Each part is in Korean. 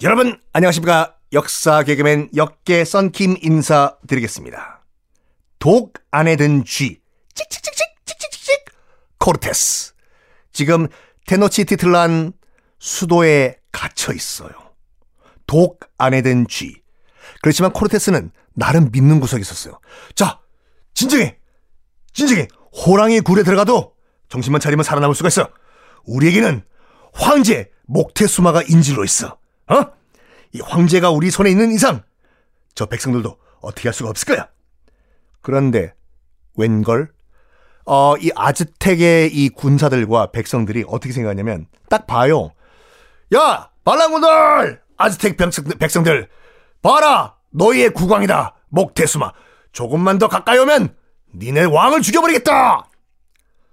여러분 안녕하십니까? 역사 개그맨 역계 썬킴 인사드리겠습니다. 독 안에 든 쥐. 찍찍찍찍 찍찍찍찍. 코르테스. 지금 테노치티틀란 수도에 갇혀 있어요. 독 안에 든 쥐. 그렇지만 코르테스는 나름 믿는 구석이 있었어요. 자 진정해! 진정해! 호랑이 굴에 들어가도 정신만 차리면 살아남을 수가 있어 우리에게는 황제 목태수마가 인질로 있어 어? 이 황제가 우리 손에 있는 이상 저 백성들도 어떻게 할 수가 없을 거야. 그런데 웬걸? 어, 이 아즈텍의 이 군사들과 백성들이 어떻게 생각하냐면 딱 봐요. 야, 반란군들! 아즈텍 백성, 들 봐라! 너희의 국왕이다. 목태수마. 조금만 더 가까이 오면 니네 왕을 죽여버리겠다.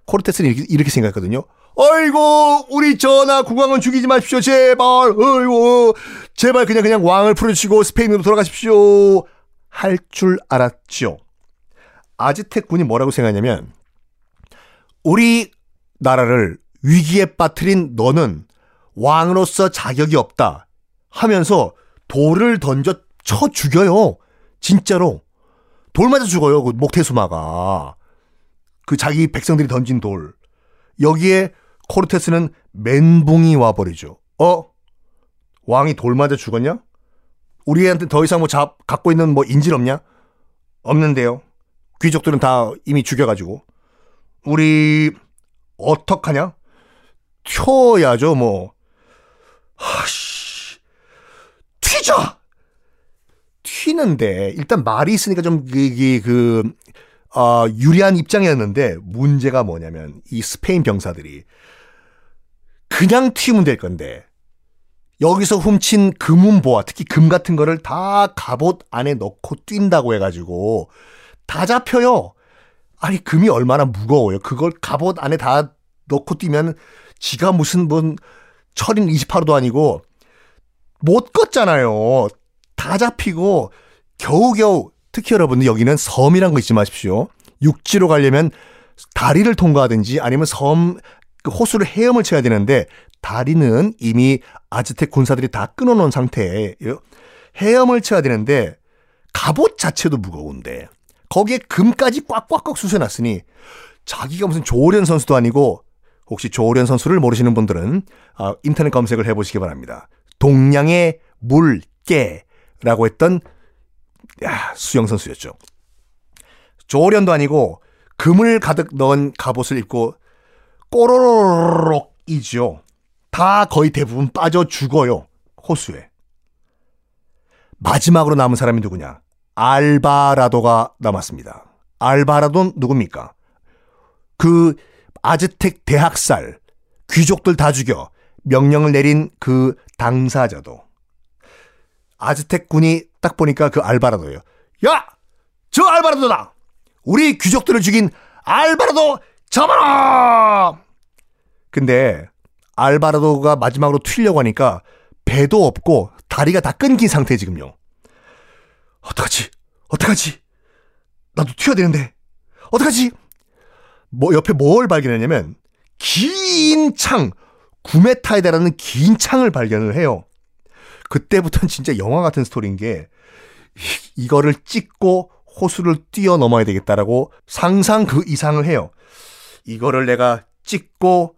코르테스는 이렇게, 이렇게 생각했거든요. 아이고 우리 전하 국왕은 죽이지 마십시오. 제발 아이고 제발 그냥 그냥 왕을 풀어주시고 스페인으로 돌아가십시오. 할 줄 알았죠. 아즈텍 군이 뭐라고 생각하냐면 우리 나라를 위기에 빠뜨린 너는 왕으로서 자격이 없다 하면서 돌을 던져 쳐 죽여요. 진짜로. 돌 맞아 죽어요 그 목태수마가. 그 자기 백성들이 던진 돌. 여기에 코르테스는 멘붕이 와버리죠. 어? 왕이 돌 맞아 죽었냐? 우리한테 더 이상 뭐 잡, 갖고 있는 뭐 인질 없냐? 없는데요. 귀족들은 다 이미 죽여가지고. 우리, 어떡하냐? 튀어야죠, 뭐. 하씨. 튀자! 튀는데, 일단 말이 있으니까 좀, 그, 그, 어, 유리한 입장이었는데, 문제가 뭐냐면, 이 스페인 병사들이 그냥 튀면 될 건데 여기서 훔친 금은보화 특히 금 같은 거를 다 갑옷 안에 넣고 뛴다고 해가지고 다 잡혀요. 아니 금이 얼마나 무거워요. 그걸 갑옷 안에 다 넣고 뛰면 지가 무슨 뭔 철인 28호도 아니고 못 걷잖아요. 다 잡히고 겨우겨우 특히 여러분들 여기는 섬이란 거 잊지 마십시오. 육지로 가려면 다리를 통과하든지 아니면 섬그 호수를 헤엄을 쳐야 되는데 다리는 이미 아즈텍 군사들이 다 끊어놓은 상태예요. 헤엄을 쳐야 되는데 갑옷 자체도 무거운데 거기에 금까지 꽉꽉꽉 쑤셔놨으니 자기가 무슨 조련 선수도 아니고 혹시 조련 선수를 모르시는 분들은 아, 인터넷 검색을 해보시기 바랍니다. 동양의 물개라고 했던 야, 수영 선수였죠. 조련도 아니고 금을 가득 넣은 갑옷을 입고 꼬로록이죠. 다 거의 대부분 빠져 죽어요. 호수에. 마지막으로 남은 사람이 누구냐? 알바라도가 남았습니다. 알바라도는 누굽니까? 그 아즈텍 대학살, 귀족들 다 죽여 명령을 내린 그 당사자도. 아즈텍 군이 딱 보니까 그 알바라도예요. 야! 저 알바라도다! 우리 귀족들을 죽인 알바라도 잡아라! 근데 알바라도가 마지막으로 튀려고 하니까 배도 없고 다리가 다 끊긴 상태 지금요. 어떡하지? 어떡하지? 나도 튀어야 되는데. 어떡하지? 뭐 옆에 뭘 발견했냐면 긴 창, 9m에 달하는 긴 창을 발견을 해요. 그때부터는 진짜 영화 같은 스토리인 게 이거를 찍고 호수를 뛰어넘어야 되겠다라고 상상 그 이상을 해요. 이거를 내가 찍고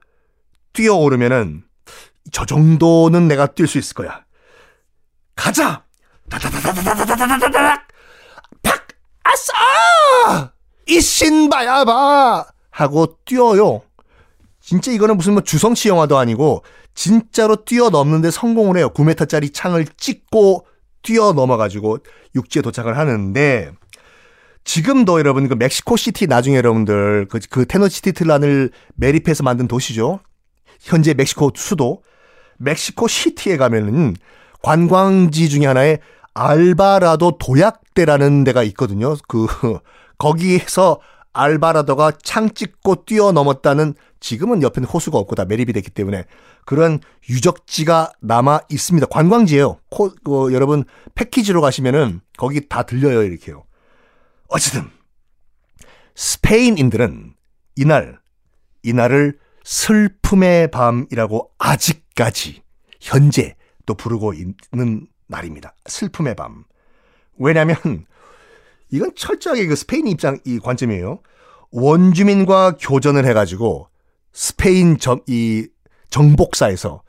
뛰어오르면은 저 정도는 내가 뛸 수 있을 거야. 가자! 다다다다다다다다다닥! 팍! 아싸! 이신바야바! 하고 뛰어요. 진짜 이거는 무슨 뭐 주성치 영화도 아니고 진짜로 뛰어넘는데 성공을 해요. 9m짜리 창을 찍고 뛰어넘어가지고 육지에 도착을 하는데 지금도 여러분 그 멕시코 시티 나중에 여러분들 그, 그 테너시티틀란을 매립해서 만든 도시죠. 현재 멕시코 수도 멕시코 시티에 가면은 관광지 중에 하나에 알바라도 도약대라는 데가 있거든요. 그 거기에서 알바라도가 창 찍고 뛰어넘었다는 지금은 옆에는 호수가 없고 다 매립이 됐기 때문에 그런 유적지가 남아 있습니다. 관광지예요. 코, 그, 여러분 패키지로 가시면은 거기 다 들려요 이렇게요. 어쨌든 스페인인들은 이날 이날을 슬픔의 밤이라고 아직까지 현재 또 부르고 있는 날입니다. 슬픔의 밤. 왜냐면 이건 철저하게 그 스페인 입장 이 관점이에요. 원주민과 교전을 해가지고 스페인 점, 이 정복사에서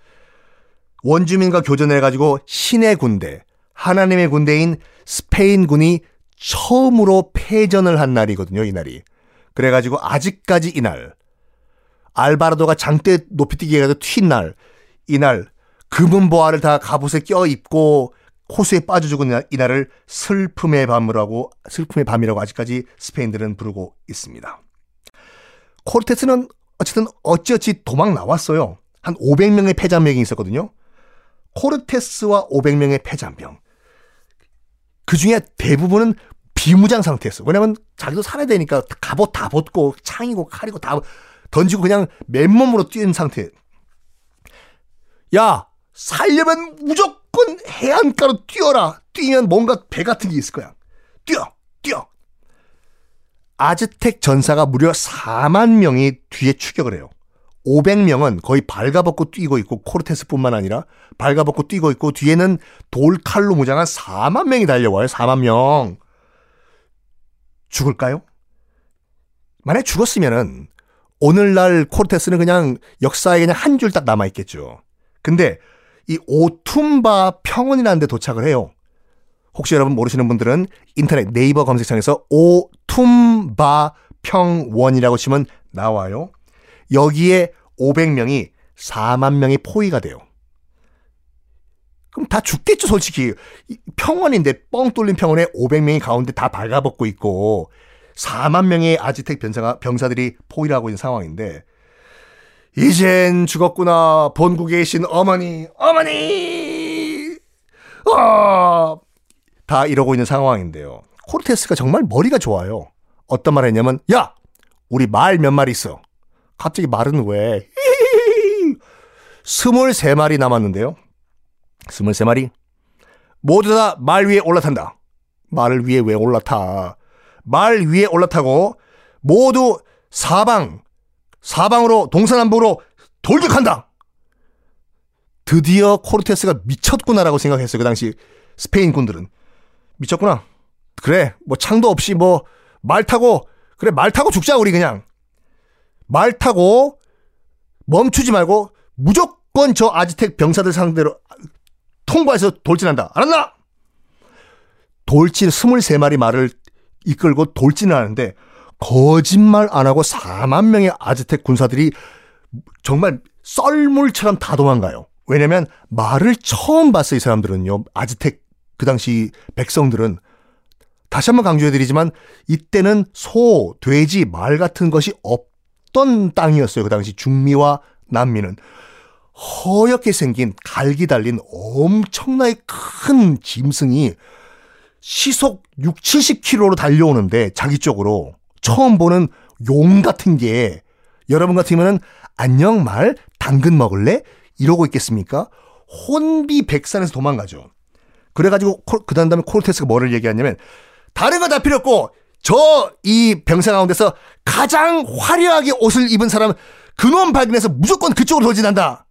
원주민과 교전을 해가지고 신의 군대, 하나님의 군대인 스페인군이 처음으로 패전을 한 날이거든요, 이 날이. 그래가지고 아직까지 이날, 알바라도가 장대 높이뛰기 해가지고 튄 날, 이날, 금은 보화를 다 갑옷에 껴입고 호수에 빠져 죽은 이날을 슬픔의 밤이라고 슬픔의 밤이라고 아직까지 스페인들은 부르고 있습니다. 코르테스는 어쨌든 어찌어찌 도망 나왔어요. 한 500명의 패잔병이 있었거든요. 코르테스와 500명의 패잔병. 그 중에 대부분은 비무장 상태였어. 왜냐면 자기도 살아야 되니까 갑옷 다 벗고 창이고 칼이고 다 던지고 그냥 맨몸으로 뛴 상태. 야, 살려면 무조건 해안가로 뛰어라. 뛰면 뭔가 배 같은 게 있을 거야. 뛰어, 뛰어. 아즈텍 전사가 무려 4만 명이 뒤에 추격을 해요. 500명은 거의 발가벗고 뛰고 있고 코르테스뿐만 아니라 발가벗고 뛰고 있고 뒤에는 돌칼로 무장한 4만 명이 달려와요. 4만 명. 죽을까요? 만약 죽었으면은 오늘날 코르테스는 그냥 역사에 그냥 한 줄 딱 남아 있겠죠. 근데 이 오툼바 평원이라는 데 도착을 해요. 혹시 여러분 모르시는 분들은 인터넷 네이버 검색창에서 오툼바 평원이라고 치면 나와요. 여기에 500명이 4만 명이 포위가 돼요. 그럼 다 죽겠죠, 솔직히. 평원인데 뻥 뚫린 평원에 500명이 가운데 다 발가벗고 있고 4만 명의 아지텍 병사가, 병사들이 포위를 하고 있는 상황인데 이젠 죽었구나. 본국에 계신 어머니, 어머니! 어! 다 이러고 있는 상황인데요. 코르테스가 정말 머리가 좋아요. 어떤 말 했냐면, 야! 우리 말 몇 마리 있어. 갑자기 말은 왜? 스물세 마리 남았는데요. 스물세 마리. 모두 다 말 위에 올라탄다. 말을 위에 왜 올라타? 말 위에 올라타고 모두 사방 사방으로 동서남북으로 돌격한다. 드디어 코르테스가 미쳤구나라고 생각했어요. 그 당시 스페인 군들은 미쳤구나. 그래 뭐 창도 없이 뭐 말 타고 그래 말 타고 죽자 우리 그냥 말 타고 멈추지 말고 무조건 저 아지텍 병사들 상대로 통과해서 돌진한다. 알았나? 돌진 23마리 말을 이끌고 돌진을 하는데 거짓말 안 하고 4만 명의 아즈텍 군사들이 정말 썰물처럼 다 도망가요. 왜냐면 말을 처음 봤어요, 이 사람들은요. 아즈텍 그 당시 백성들은 다시 한번 강조해드리지만 이때는 소, 돼지, 말 같은 것이 없던 땅이었어요. 그 당시 중미와 남미는. 허옇게 생긴 갈기 달린 엄청나게 큰 짐승이 시속 6, 70km로 달려오는데 자기 쪽으로 처음 보는 용 같은 게 여러분 같으면은 안녕 말 당근 먹을래? 이러고 있겠습니까? 혼비 백산에서 도망가죠. 그래가지고 그 다음에 코르테스가 뭐를 얘기하냐면 다른 거 다 필요 없고 저 이 병사 가운데서 가장 화려하게 옷을 입은 사람 그놈 발견해서 무조건 그쪽으로 돌진한다.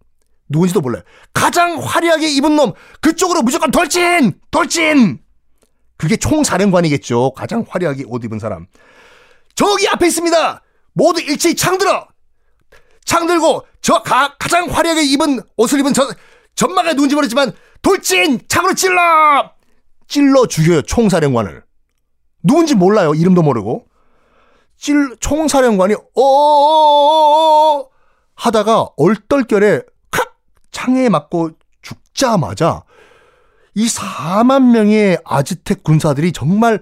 누군지도 몰라요. 가장 화려하게 입은 놈 그쪽으로 무조건 돌진! 돌진! 그게 총사령관이겠죠. 가장 화려하게 옷 입은 사람. 저기 앞에 있습니다. 모두 일체히 창 들어. 창 들고 저 가, 가장 화려하게 입은 옷을 입은 저 전막에 누군지 모르지만 돌진 창으로 찔러 찔러 죽여요 총사령관을 누군지 몰라요 이름도 모르고 찔 총사령관이 어 하다가 얼떨결에 칵 창에 맞고 죽자마자 이 4만 명의 아즈텍 군사들이 정말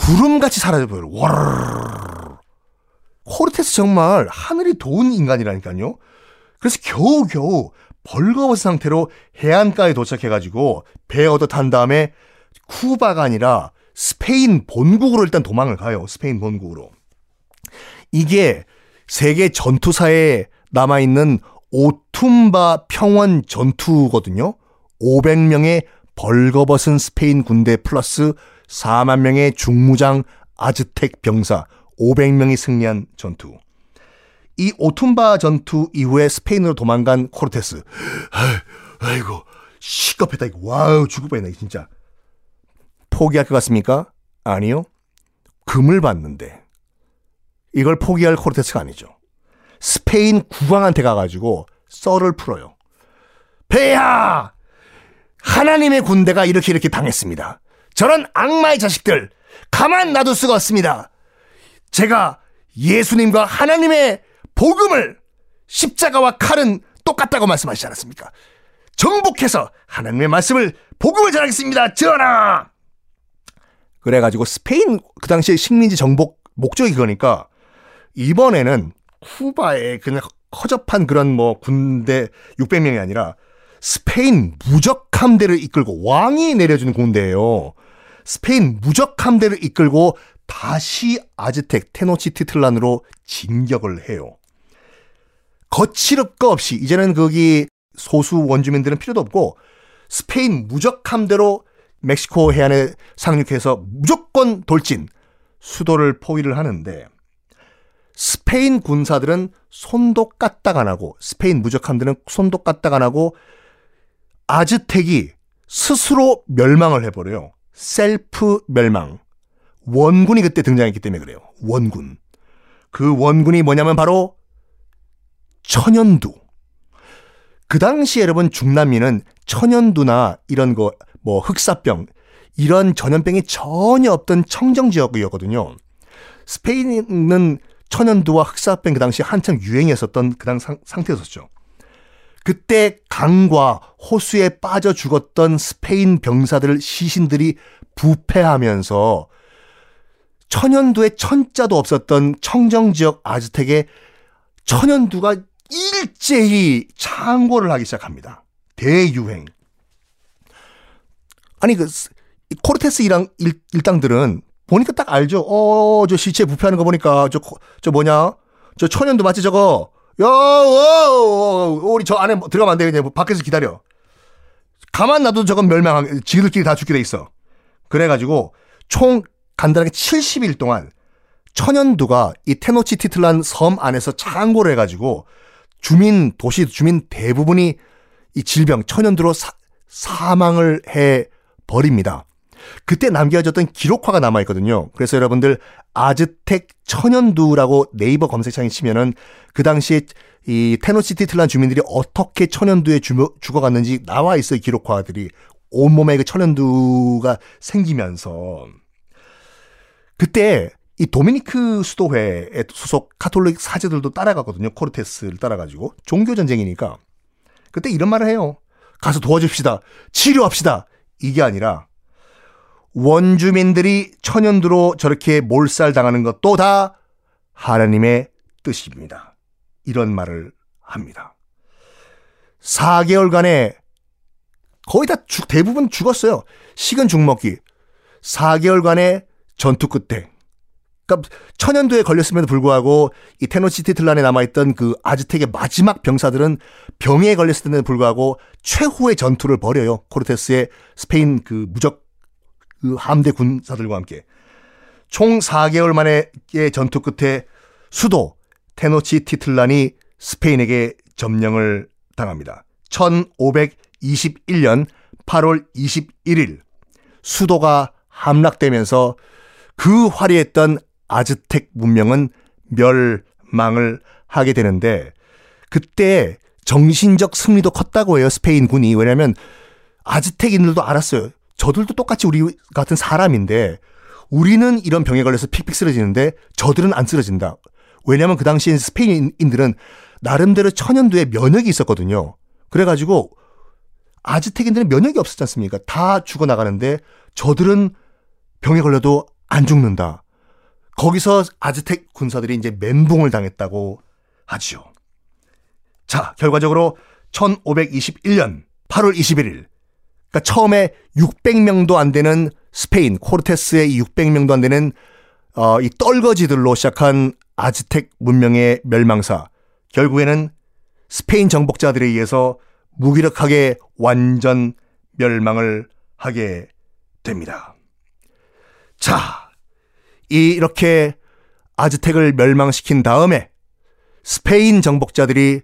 구름같이 사라져버려요. 와르르. 코르테스 정말 하늘이 도운 인간이라니까요. 그래서 겨우겨우 벌거벗은 상태로 해안가에 도착해가지고 배 얻어 탄 다음에 쿠바가 아니라 스페인 본국으로 일단 도망을 가요. 스페인 본국으로. 이게 세계 전투사에 남아있는 오툼바 평원 전투거든요. 500명의 벌거벗은 스페인 군대 플러스 4만 명의 중무장 아즈텍 병사 500명이 승리한 전투. 이 오툼바 전투 이후에 스페인으로 도망간 코르테스. 아이고, 시겁했다. 이거. 와우, 죽을 뻔했네, 진짜. 포기할 것 같습니까? 아니요. 금을 받는데. 이걸 포기할 코르테스가 아니죠. 스페인 국왕한테 가가지고 썰을 풀어요. 폐하! 하나님의 군대가 이렇게 이렇게 당했습니다. 저런 악마의 자식들, 가만 놔둘 수가 없습니다. 제가 예수님과 하나님의 복음을 십자가와 칼은 똑같다고 말씀하시지 않았습니까? 정복해서 하나님의 말씀을 복음을 전하겠습니다. 전하! 그래가지고 스페인 그 당시에 식민지 정복 목적이 그러니까 이번에는 쿠바에 그냥 허접한 그런 뭐 군대 600명이 아니라 스페인 무적 함대를 이끌고 왕이 내려주는 군대예요. 스페인 무적 함대를 이끌고 다시 아즈텍 테노치티틀란으로 진격을 해요. 거칠을 거 없이 이제는 거기 소수 원주민들은 필요도 없고 스페인 무적 함대로 멕시코 해안에 상륙해서 무조건 돌진 수도를 포위를 하는데 스페인 군사들은 손도 까딱 안 하고 스페인 무적 함대는 손도 까딱 안 하고 아즈텍이 스스로 멸망을 해버려요. 셀프 멸망. 원군이 그때 등장했기 때문에 그래요. 원군. 그 원군이 뭐냐면 바로 천연두. 그 당시 여러분 중남미는 천연두나 이런 거 뭐 흑사병 이런 전염병이 전혀 없던 청정 지역이었거든요. 스페인은 천연두와 흑사병 그 당시 한창 유행했었던 그당 상태였었죠. 그때 강과 호수에 빠져 죽었던 스페인 병사들 시신들이 부패하면서 천연두에 천자도 없었던 청정 지역 아즈텍에 천연두가 일제히 창고를 하기 시작합니다. 대유행. 아니 그 코르테스 일당, 일, 일당들은 보니까 딱 알죠. 어, 저 시체 부패하는 거 보니까 저 저 뭐냐? 저 천연두 맞지 저거? 야, 오, 우리 저 안에 들어가면 안 돼. 그냥 밖에서 기다려. 가만 놔도 저건 멸망한, 지들끼리 다 죽게 돼 있어. 그래가지고 총 간단하게 70일 동안 천연두가 이 테노치티틀란 섬 안에서 창고를 해가지고 주민, 도시 주민 대부분이 이 질병, 천연두로 사, 사망을 해 버립니다. 그때 남겨졌던 기록화가 남아있거든요. 그래서 여러분들 아즈텍 천연두라고 네이버 검색창에 치면은 그 당시에 이 테노시티틀란 주민들이 어떻게 천연두에 죽어갔는지 나와 있어요. 기록화들이. 온몸에 그 천연두가 생기면서. 그때 이 도미니크 수도회에 소속 카톨릭 사제들도 따라가거든요. 코르테스를 따라가지고. 종교전쟁이니까. 그때 이런 말을 해요. 가서 도와줍시다. 치료합시다. 이게 아니라 원주민들이 천연두로 저렇게 몰살당하는 것도 다 하나님의 뜻입니다. 이런 말을 합니다. 4개월간에 거의 다 죽, 대부분 죽었어요. 식은 죽먹기. 4개월간의 전투 끝에. 그러니까 천연두에 걸렸음에도 불구하고 이 테노시티틀란에 남아있던 그 아즈텍의 마지막 병사들은 병에 걸렸을 때에도 불구하고 최후의 전투를 벌여요. 코르테스의 스페인 그 무적 그 함대 군사들과 함께 총 4개월 만의 전투 끝에 수도 테노치 티틀란이 스페인에게 점령을 당합니다. 1521년 8월 21일 수도가 함락되면서 그 화려했던 아즈텍 문명은 멸망을 하게 되는데 그때 정신적 승리도 컸다고 해요. 스페인 군이. 왜냐하면 아즈텍인들도 알았어요. 저들도 똑같이 우리 같은 사람인데 우리는 이런 병에 걸려서 픽픽 쓰러지는데 저들은 안 쓰러진다. 왜냐하면 그 당시에 스페인인들은 나름대로 천연두에 면역이 있었거든요. 그래가지고 아즈텍인들은 면역이 없었지 않습니까? 다 죽어나가는데 저들은 병에 걸려도 안 죽는다. 거기서 아즈텍 군사들이 이제 멘붕을 당했다고 하지요. 자, 결과적으로 1521년 8월 21일 그러니까 처음에 600명도 안 되는 스페인 코르테스의 600명도 안 되는 어, 이 떨거지들로 시작한 아즈텍 문명의 멸망사 결국에는 스페인 정복자들에 의해서 무기력하게 완전 멸망을 하게 됩니다. 자, 이렇게 아즈텍을 멸망시킨 다음에 스페인 정복자들이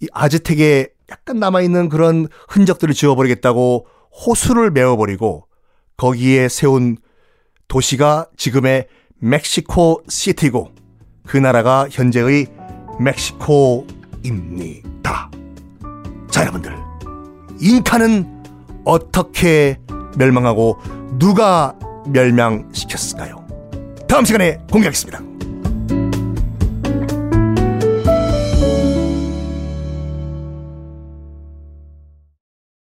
이 아즈텍에 약간 남아있는 그런 흔적들을 지워버리겠다고 호수를 메워버리고 거기에 세운 도시가 지금의 멕시코 시티고 그 나라가 현재의 멕시코입니다. 자, 여러분들. 잉카는 어떻게 멸망하고 누가 멸망시켰을까요? 다음 시간에 공개하겠습니다.